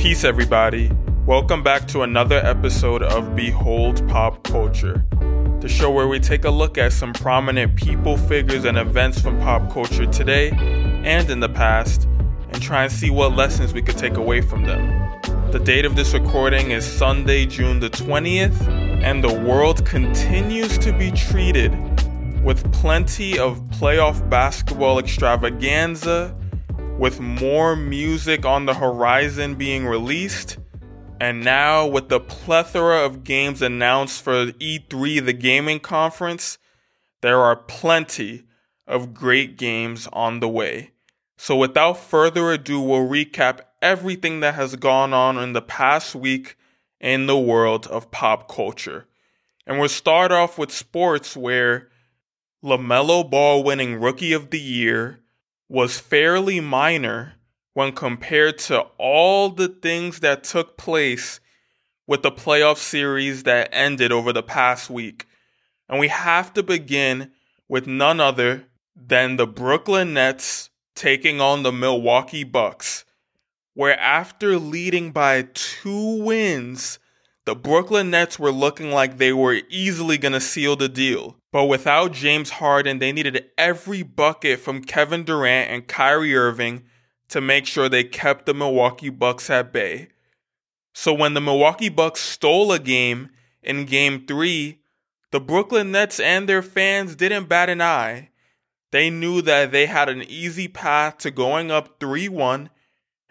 Peace, everybody. Welcome back to another episode of Behold Pop Culture, the show where we take a look at some prominent people, figures, and events from pop culture today and in the past, and try and see what lessons we could take away from them. The date of this recording is Sunday, June the 20th, and the world continues to be treated with plenty of playoff basketball extravaganza, with more music on the horizon being released, and now with the plethora of games announced for E3, the gaming conference, there are plenty of great games on the way. So without further ado, we'll recap everything that has gone on in the past week in the world of pop culture. And we'll start off with sports where LaMelo Ball winning Rookie of the Year was fairly minor when compared to all the things that took place with the playoff series that ended over the past week. And we have to begin with none other than the Brooklyn Nets taking on the Milwaukee Bucks, where after leading by two wins, the Brooklyn Nets were looking like they were easily going to seal the deal. But without James Harden, they needed every bucket from Kevin Durant and Kyrie Irving to make sure they kept the Milwaukee Bucks at bay. So when the Milwaukee Bucks stole a game in game three, the Brooklyn Nets and their fans didn't bat an eye. They knew that they had an easy path to going up 3 1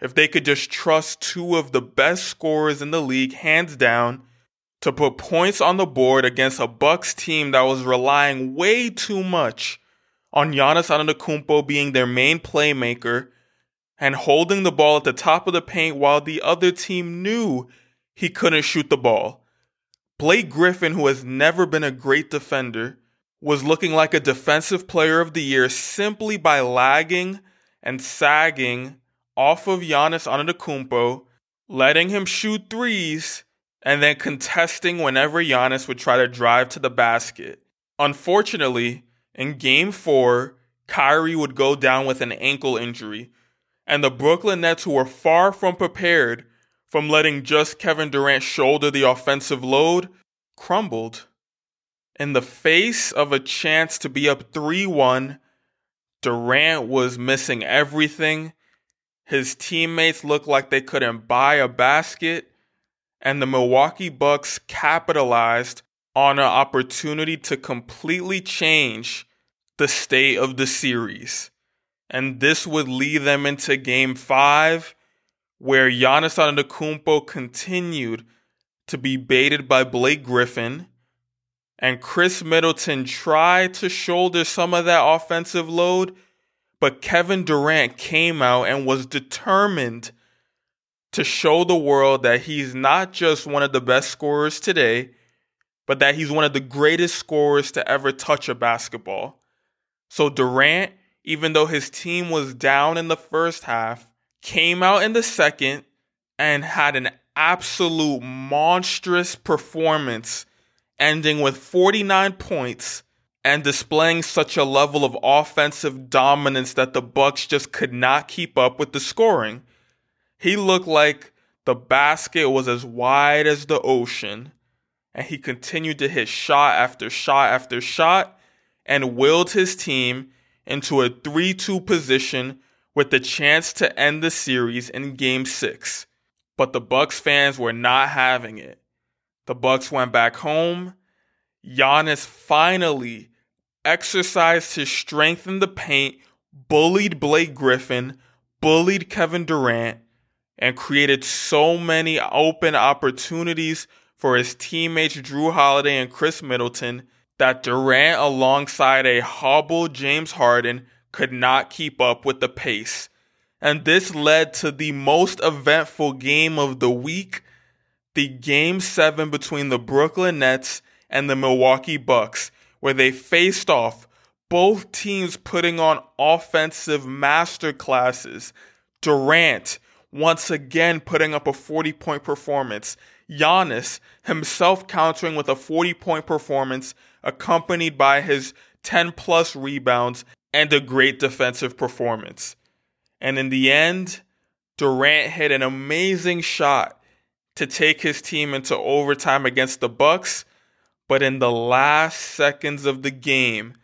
if they could just trust two of the best scorers in the league, hands down, to put points on the board against a Bucks team that was relying way too much on Giannis Antetokounmpo being their main playmaker and holding the ball at the top of the paint while the other team knew he couldn't shoot the ball. Blake Griffin, who has never been a great defender, was looking like a defensive player of the year simply by lagging and sagging off of Giannis Antetokounmpo, letting him shoot threes and then contesting whenever Giannis would try to drive to the basket. Unfortunately, in game four, Kyrie would go down with an ankle injury, and the Brooklyn Nets, who were far from prepared from letting just Kevin Durant shoulder the offensive load, crumbled. In the face of a chance to be up 3 1, Durant was missing everything. His teammates looked like they couldn't buy a basket and the Milwaukee Bucks capitalized on an opportunity to completely change the state of the series. And this would lead them into game five, where Giannis Antetokounmpo continued to be baited by Blake Griffin, and Khris Middleton tried to shoulder some of that offensive load, but Kevin Durant came out and was determined to show the world that he's not just one of the best scorers today, but that he's one of the greatest scorers to ever touch a basketball. So Durant, even though his team was down in the first half, came out in the second and had an absolute monstrous performance, ending with 49 points and displaying such a level of offensive dominance that the Bucks just could not keep up with the scoring. He looked like the basket was as wide as the ocean, and he continued to hit shot after shot after shot and willed his team into a 3 2 position with the chance to end the series in game 6. But the Bucks fans were not having it. The Bucks went back home. Giannis finally exercised his strength in the paint, bullied Blake Griffin, bullied Kevin Durant, and created so many open opportunities for his teammates Jrue Holiday and Khris Middleton that Durant, alongside a hobbled James Harden, could not keep up with the pace. And this led to the most eventful game of the week the game seven between the Brooklyn Nets and the Milwaukee Bucks, where they faced off, both teams putting on offensive masterclasses. Durant, once again putting up a 40 point performance. Giannis himself countering with a 40 point performance, accompanied by his 10 plus rebounds and a great defensive performance. And in the end, Durant hit an amazing shot to take his team into overtime against the Bucks, but in the last seconds of the game,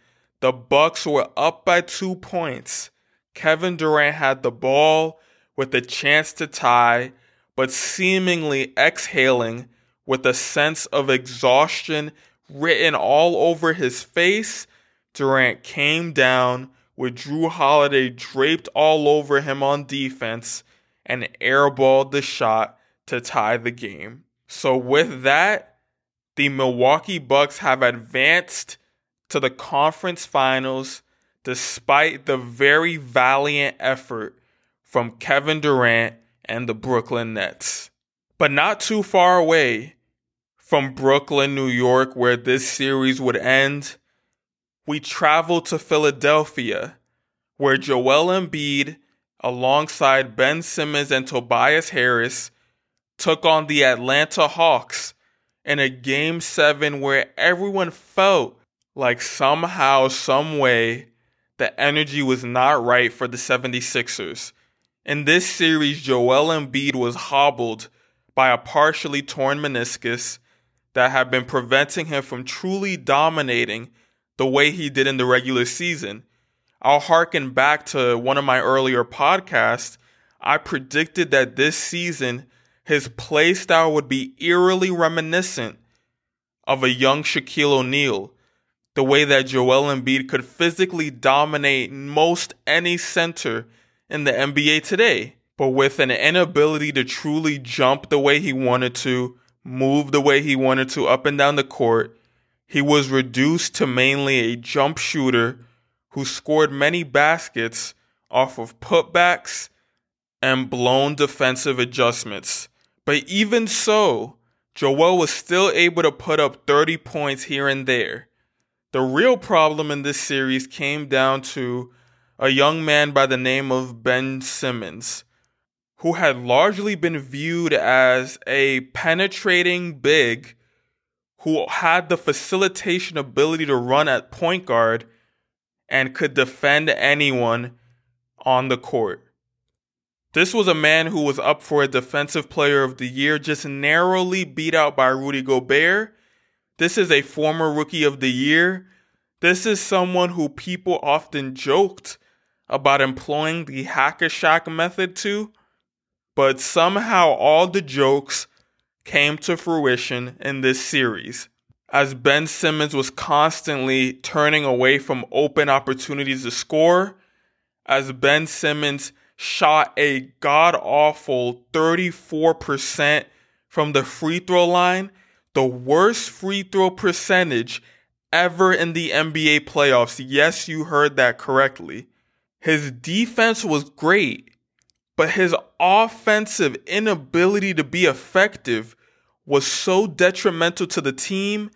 the Bucks were up by 2 points. Kevin Durant had the ball with a chance to tie, but seemingly exhaling with a sense of exhaustion written all over his face, Durant came down with Jrue Holiday draped all over him on defense and airballed the shot to tie the game. So with that, the Milwaukee Bucks have advanced to the conference finals despite the very valiant effort from Kevin Durant and the Brooklyn Nets. But not too far away from Brooklyn, New York, where this series would end, we travel to Philadelphia, where Joel Embiid, alongside Ben Simmons and Tobias Harris, took on the Atlanta Hawks in a game seven where everyone felt like somehow, some way, the energy was not right for the 76ers. In this series, Joel Embiid was hobbled by a partially torn meniscus that had been preventing him from truly dominating the way he did in the regular season. I'll harken back to one of my earlier podcasts. I predicted that this season his play style would be eerily reminiscent of a young Shaquille O'Neal, the way that Joel Embiid could physically dominate most any center in the NBA today, but with an inability to truly jump the way he wanted to, move the way he wanted to up and down the court, he was reduced to mainly a jump shooter who scored many baskets off of putbacks and blown defensive adjustments. But even so, Joel was still able to put up 30 points here and there. The real problem in this series came down to a young man by the name of Ben Simmons, who had largely been viewed as a penetrating big who had the facilitation ability to run at point guard and could defend anyone on the court. This was a man who was up for a Defensive Player of the Year, just narrowly beat out by Rudy Gobert. This is a former Rookie of the Year. This is someone who people often joked about employing the hack-a-Shaq method to, but somehow all the jokes came to fruition in this series. As Ben Simmons was constantly turning away from open opportunities to score, as Ben Simmons shot a god awful 34% from the free throw line, the worst free throw percentage ever in the NBA playoffs. Yes, you heard that correctly. His defense was great, but his offensive inability to be effective was so detrimental to the team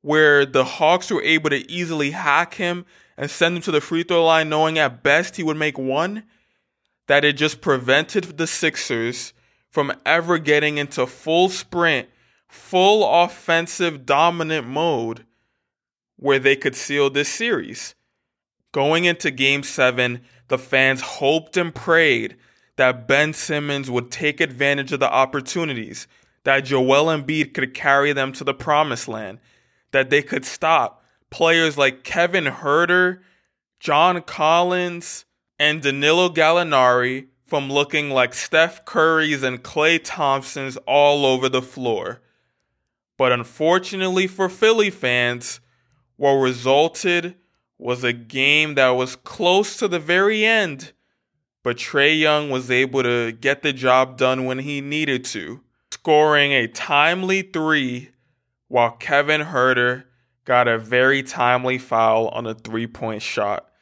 where the Hawks were able to easily hack him and send him to the free throw line knowing at best he would make one that it just prevented the Sixers from ever getting into full sprint, full offensive dominant mode where they could seal this series. Going into game seven, the fans hoped and prayed that Ben Simmons would take advantage of the opportunities, that Joel Embiid could carry them to the promised land, that they could stop players like Kevin Huerter, John Collins, and Danilo Gallinari from looking like Steph Curry's and Klay Thompson's all over the floor. But unfortunately for Philly fans, what resulted was a game that was close to the very end, but Trae Young was able to get the job done when he needed to, scoring a timely three while Kevin Huerter got a very timely foul on a three point shot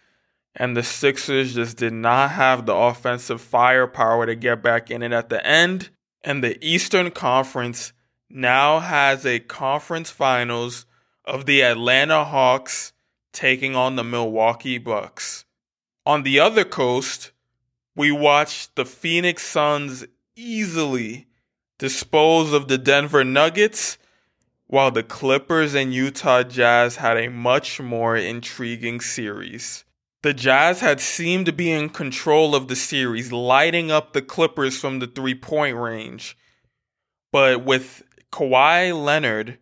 and the Sixers just did not have the offensive firepower to get back in it at the end. And the Eastern Conference now has a conference finals of the Atlanta Hawks taking on the Milwaukee Bucks. On the other coast, we watched the Phoenix Suns easily dispose of the Denver Nuggets, while the Clippers and Utah Jazz had a much more intriguing series. The Jazz had seemed to be in control of the series, lighting up the Clippers from the three point range. But with Kawhi Leonard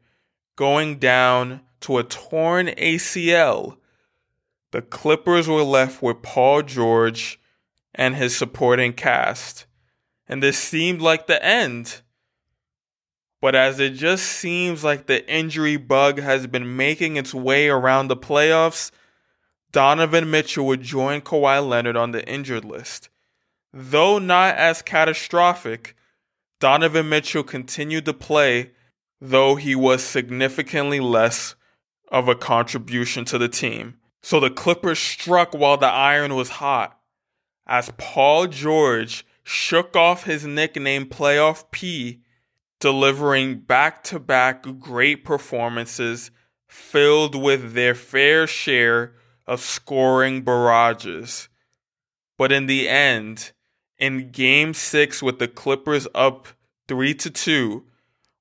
going down to a torn ACL, the Clippers were left with Paul George and his supporting cast. And this seemed like the end. But as it just seems like the injury bug has been making its way around the playoffs, Donovan Mitchell would join Kawhi Leonard on the injured list. Though not as catastrophic, Donovan Mitchell continued to play, though he was significantly less of a contribution to the team. So the Clippers struck while the iron was hot, as Paul George shook off his nickname Playoff P, delivering back to back great performances filled with their fair share of scoring barrages. But in the end, in game 6 with the Clippers up 3 to 2,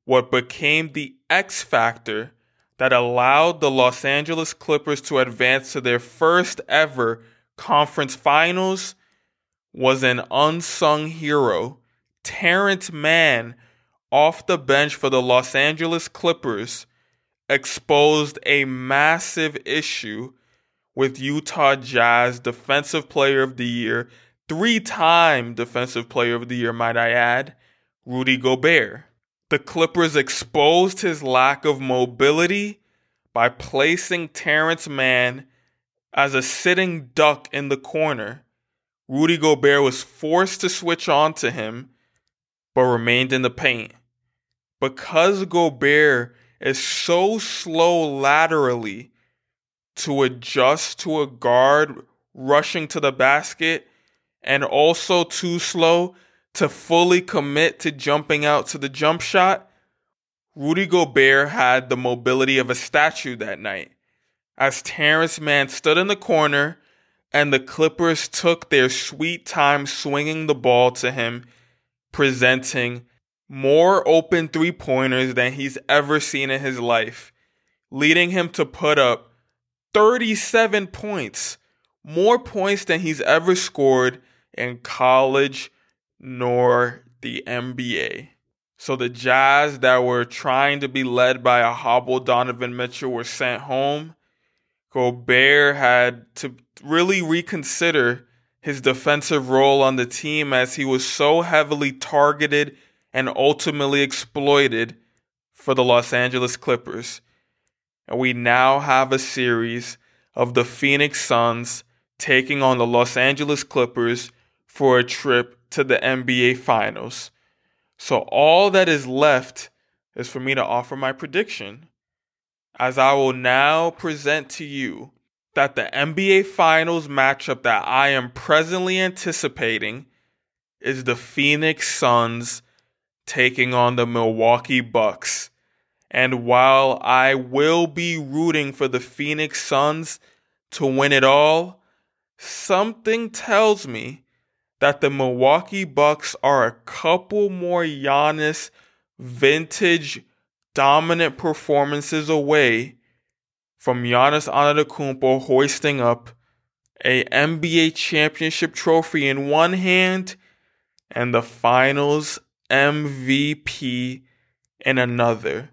what became the X factor that allowed the Los Angeles Clippers to advance to their first ever conference finals was an unsung hero, Terance Mann, off the bench for the Los Angeles Clippers, exposed a massive issue with Utah Jazz Defensive Player of the Year, three time Defensive Player of the Year, might I add, Rudy Gobert. The Clippers exposed his lack of mobility by placing Terance Mann as a sitting duck in the corner. Rudy Gobert was forced to switch on to him, but remained in the paint. Because Gobert is so slow laterally, to adjust to a guard rushing to the basket and also too slow to fully commit to jumping out to the jump shot, Rudy Gobert had the mobility of a statue that night. As Terance Mann stood in the corner and the Clippers took their sweet time swinging the ball to him, presenting more open three pointers than he's ever seen in his life, leading him to put up 37 points, more points than he's ever scored in college nor the NBA. So the Jazz that were trying to be led by a hobble Donovan Mitchell were sent home. Gobert had to really reconsider his defensive role on the team as he was so heavily targeted and ultimately exploited for the Los Angeles Clippers. And we now have a series of the Phoenix Suns taking on the Los Angeles Clippers for a trip to the NBA Finals. So all that is left is for me to offer my prediction, as I will now present to you that the NBA Finals matchup that I am presently anticipating is the Phoenix Suns taking on the Milwaukee Bucks. And while I will be rooting for the Phoenix Suns to win it all, something tells me that the Milwaukee Bucks are a couple more Giannis vintage dominant performances away from Giannis Antetokounmpo hoisting up a NBA championship trophy in one hand and the finals MVP in another.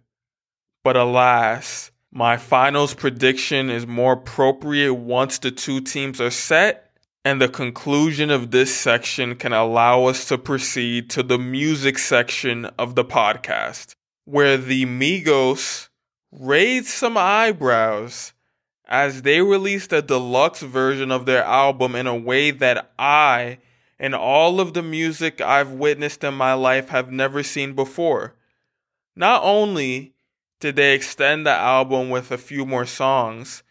But alas, my finals prediction is more appropriate once the two teams are set, and the conclusion of this section can allow us to proceed to the music section of the podcast, where the Migos raised some eyebrows as they released a deluxe version of their album in a way that I, and all of the music I've witnessed in my life, have never seen before. Not only did they extend the album with a few more songs,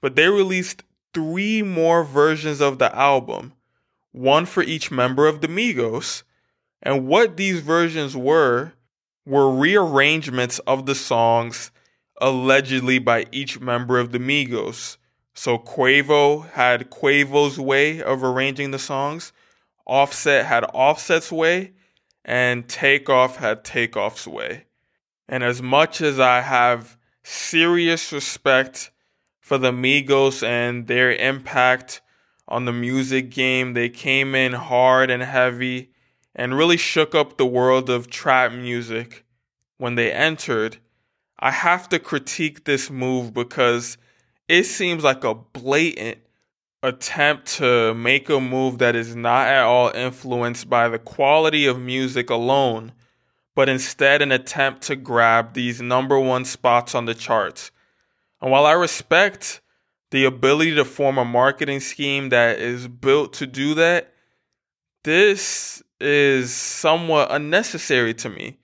but they released three more versions of the album, one for each member of the Migos. And what these versions were were rearrangements of the songs allegedly by each member of the Migos. So Quavo had Quavo's way of arranging the songs, Offset had Offset's way, and Takeoff had Takeoff's way. And as much as I have serious respect for the Migos and their impact on the music game. They came in hard and heavy and really shook up the world of trap music when they entered. I have to critique this move because it seems like a blatant attempt to make a move that is not at all influenced by the quality of music alone, but instead an attempt to grab these number one spots on the charts. And while I respect the ability to form a marketing scheme that is built to do that, this is somewhat unnecessary to me.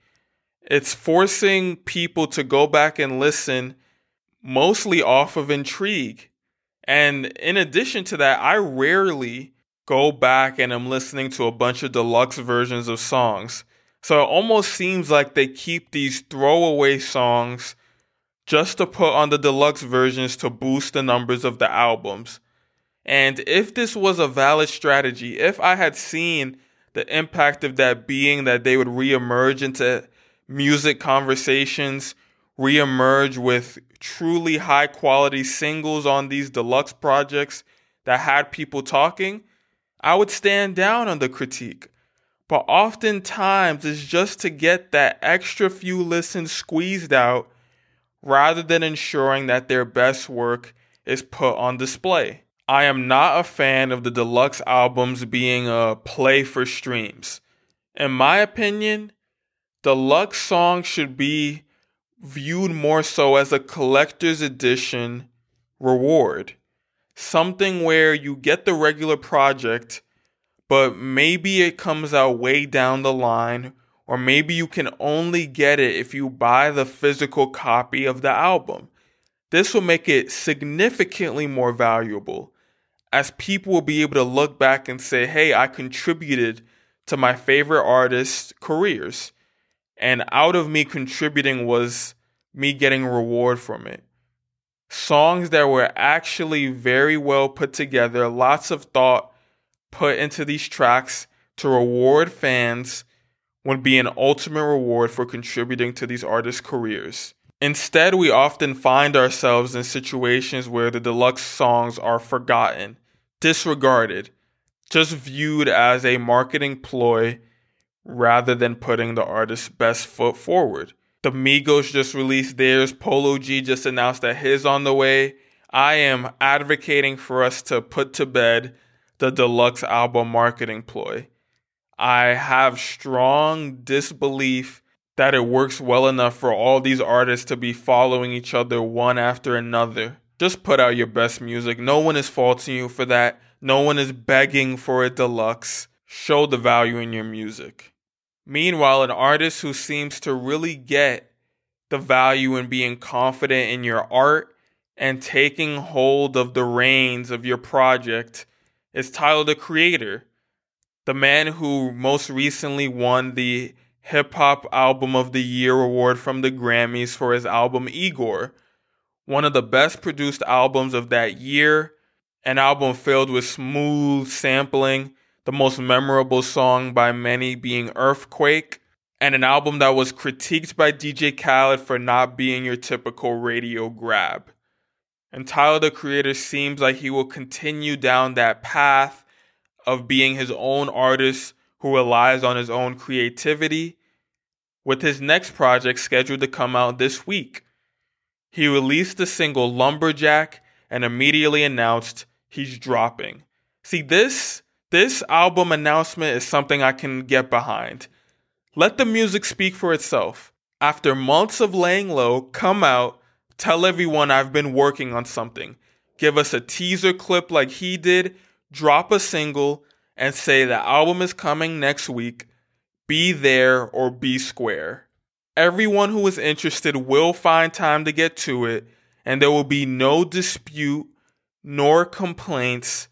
It's forcing people to go back and listen mostly off of intrigue. And in addition to that, I rarely go back and I'm listening to a bunch of deluxe versions of songs. So it almost seems like they keep these throwaway songs just to put on the deluxe versions to boost the numbers of the albums. And if this was a valid strategy, if I had seen the impact of that being that they would reemerge into music conversations, reemerge with truly high quality singles on these deluxe projects that had people talking, I would stand down on the critique. But oftentimes it's just to get that extra few listens squeezed out rather than ensuring that their best work is put on display. I am not a fan of the deluxe albums being a play for streams. In my opinion, deluxe songs should be viewed more so as a collector's edition reward. Something where you get the regular project, but maybe it comes out way down the line, or maybe you can only get it if you buy the physical copy of the album. This will make it significantly more valuable as people will be able to look back and say, hey, I contributed to my favorite artists' careers. And out of me contributing was me getting reward from it. Songs that were actually very well put together, lots of thought put into these tracks to reward fans would be an ultimate reward for contributing to these artists' careers. Instead, we often find ourselves in situations where the deluxe songs are forgotten disregarded, just viewed as a marketing ploy rather than putting the artist's best foot forward. The Migos just released theirs. Polo G just announced that his on the way. I am advocating for us to put to bed the deluxe album marketing ploy. I have strong disbelief that it works well enough for all these artists to be following each other one after another. Just put out your best music. No one is faulting you for that. No one is begging for a deluxe. Show the value in your music. Meanwhile, an artist who seems to really get the value in being confident in your art and taking hold of the reins of your project is Tyler the Creator, the man who most recently won the Hip Hop Album of the Year award from the Grammys for his album Igor one of the best produced albums of that year, an album filled with smooth sampling, the most memorable song by many being Earthquake, and an album that was critiqued by DJ Khaled for not being your typical radio grab. And Tyler the Creator seems like he will continue down that path of being his own artist who relies on his own creativity, with his next project scheduled to come out this week. He released the single Lumberjack and immediately announced he's dropping. See, this this album announcement is something I can get behind. Let the music speak for itself. After months of laying low, come out, tell everyone I've been working on something. Give us a teaser clip like he did, drop a single, and say the album is coming next week. Be there or be square. Everyone who is interested will find time to get to it, and there will be no dispute nor complaints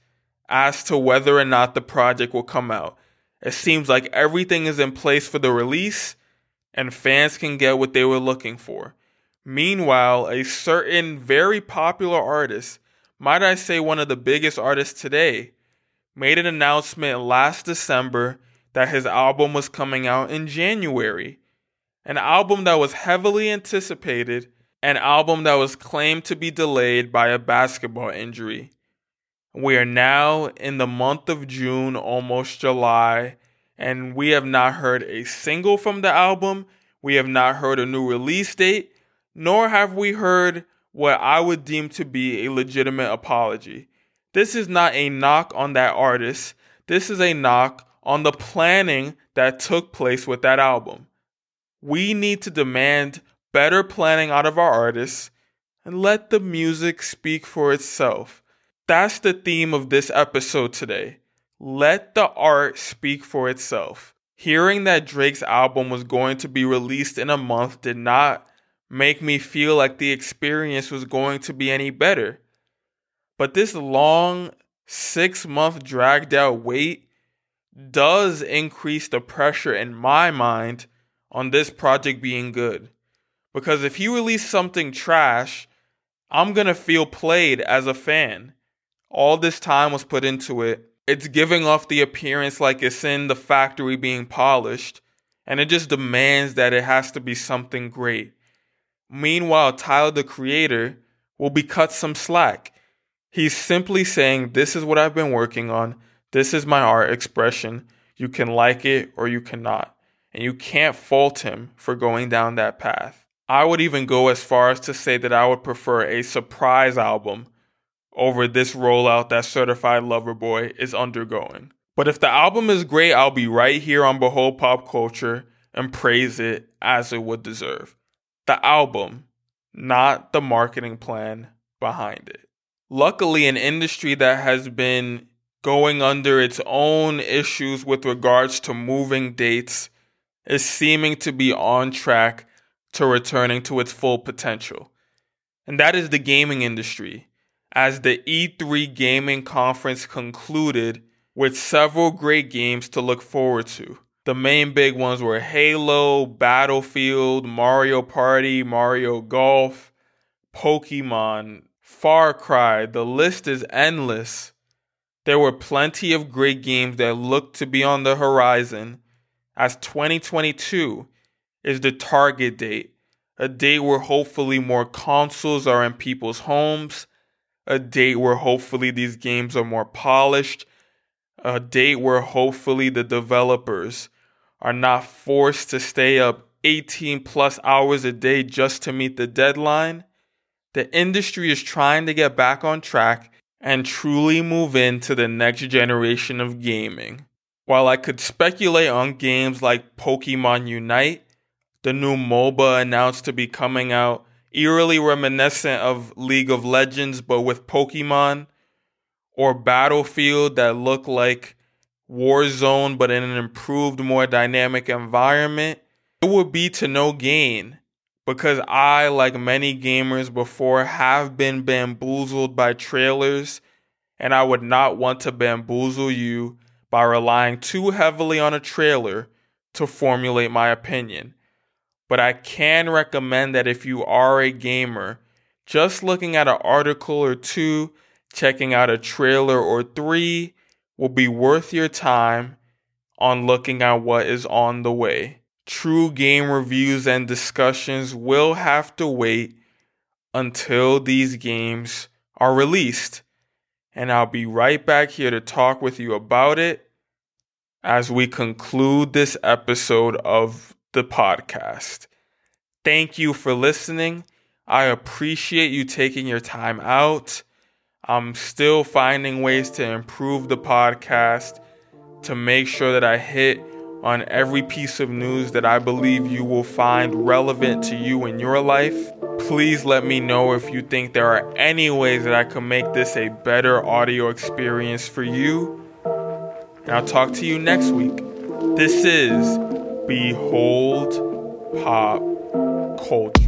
as to whether or not the project will come out. It seems like everything is in place for the release, and fans can get what they were looking for. Meanwhile, a certain very popular artist, might I say one of the biggest artists today, made an announcement last December that his album was coming out in January an album that was heavily anticipated, an album that was claimed to be delayed by a basketball injury. We are now in the month of June, almost July, and we have not heard a single from the album. We have not heard a new release date, nor have we heard what I would deem to be a legitimate apology. This is not a knock on that artist. This is a knock on the planning that took place with that album. We need to demand better planning out of our artists and let the music speak for itself. That's the theme of this episode today. Let the art speak for itself. Hearing that Drake's album was going to be released in a month did not make me feel like the experience was going to be any better. But this long, six month dragged out wait does increase the pressure in my mind on this project being good. Because if he released something trash, I'm going to feel played as a fan. All this time was put into it. It's giving off the appearance like it's in the factory being polished, and it just demands that it has to be something great. Meanwhile, Tyler the creator will be cut some slack. He's simply saying, This is what I've been working on. This is my art expression. You can like it or you cannot. And you can't fault him for going down that path. I would even go as far as to say that I would prefer a surprise album over this rollout that Certified Lover Boy is undergoing. But if the album is great, I'll be right here on Behold Pop Culture and praise it as it would deserve the album, not the marketing plan behind it. Luckily, an industry that has been going under its own issues with regards to moving dates is seeming to be on track to returning to its full potential. And that is the gaming industry, as the E3 gaming conference concluded with several great games to look forward to. The main big ones were Halo, Battlefield, Mario Party, Mario Golf, Pokemon, Far Cry. The list is endless. There were plenty of great games that looked to be on the horizon, as 2022 is the target date, a date where hopefully more consoles are in people's homes, a date where hopefully these games are more polished a date where hopefully the developers are not forced to stay up 18 plus hours a day just to meet the deadline. The industry is trying to get back on track and truly move into the next generation of gaming. While I could speculate on games like Pokemon Unite, the new MOBA announced to be coming out, eerily reminiscent of League of Legends but with Pokemon, or Battlefield that look like Warzone but in an improved, more dynamic environment, it would be to no gain because I, like many gamers before, have been bamboozled by trailers, and I would not want to bamboozle you by relying too heavily on a trailer to formulate my opinion. But I can recommend that if you are a gamer, just looking at an article or two checking out a trailer or three will be worth your time on looking at what is on the way. True game reviews and discussions will have to wait until these games are released. And I'll be right back here to talk with you about it as we conclude this episode of the podcast. Thank you for listening. I appreciate you taking your time out I'm still finding ways to improve the podcast to make sure that I hit on every piece of news that I believe you will find relevant to you in your life. Please let me know if you think there are any ways that I can make this a better audio experience for you. And I'll talk to you next week. This is Behold Pop Culture.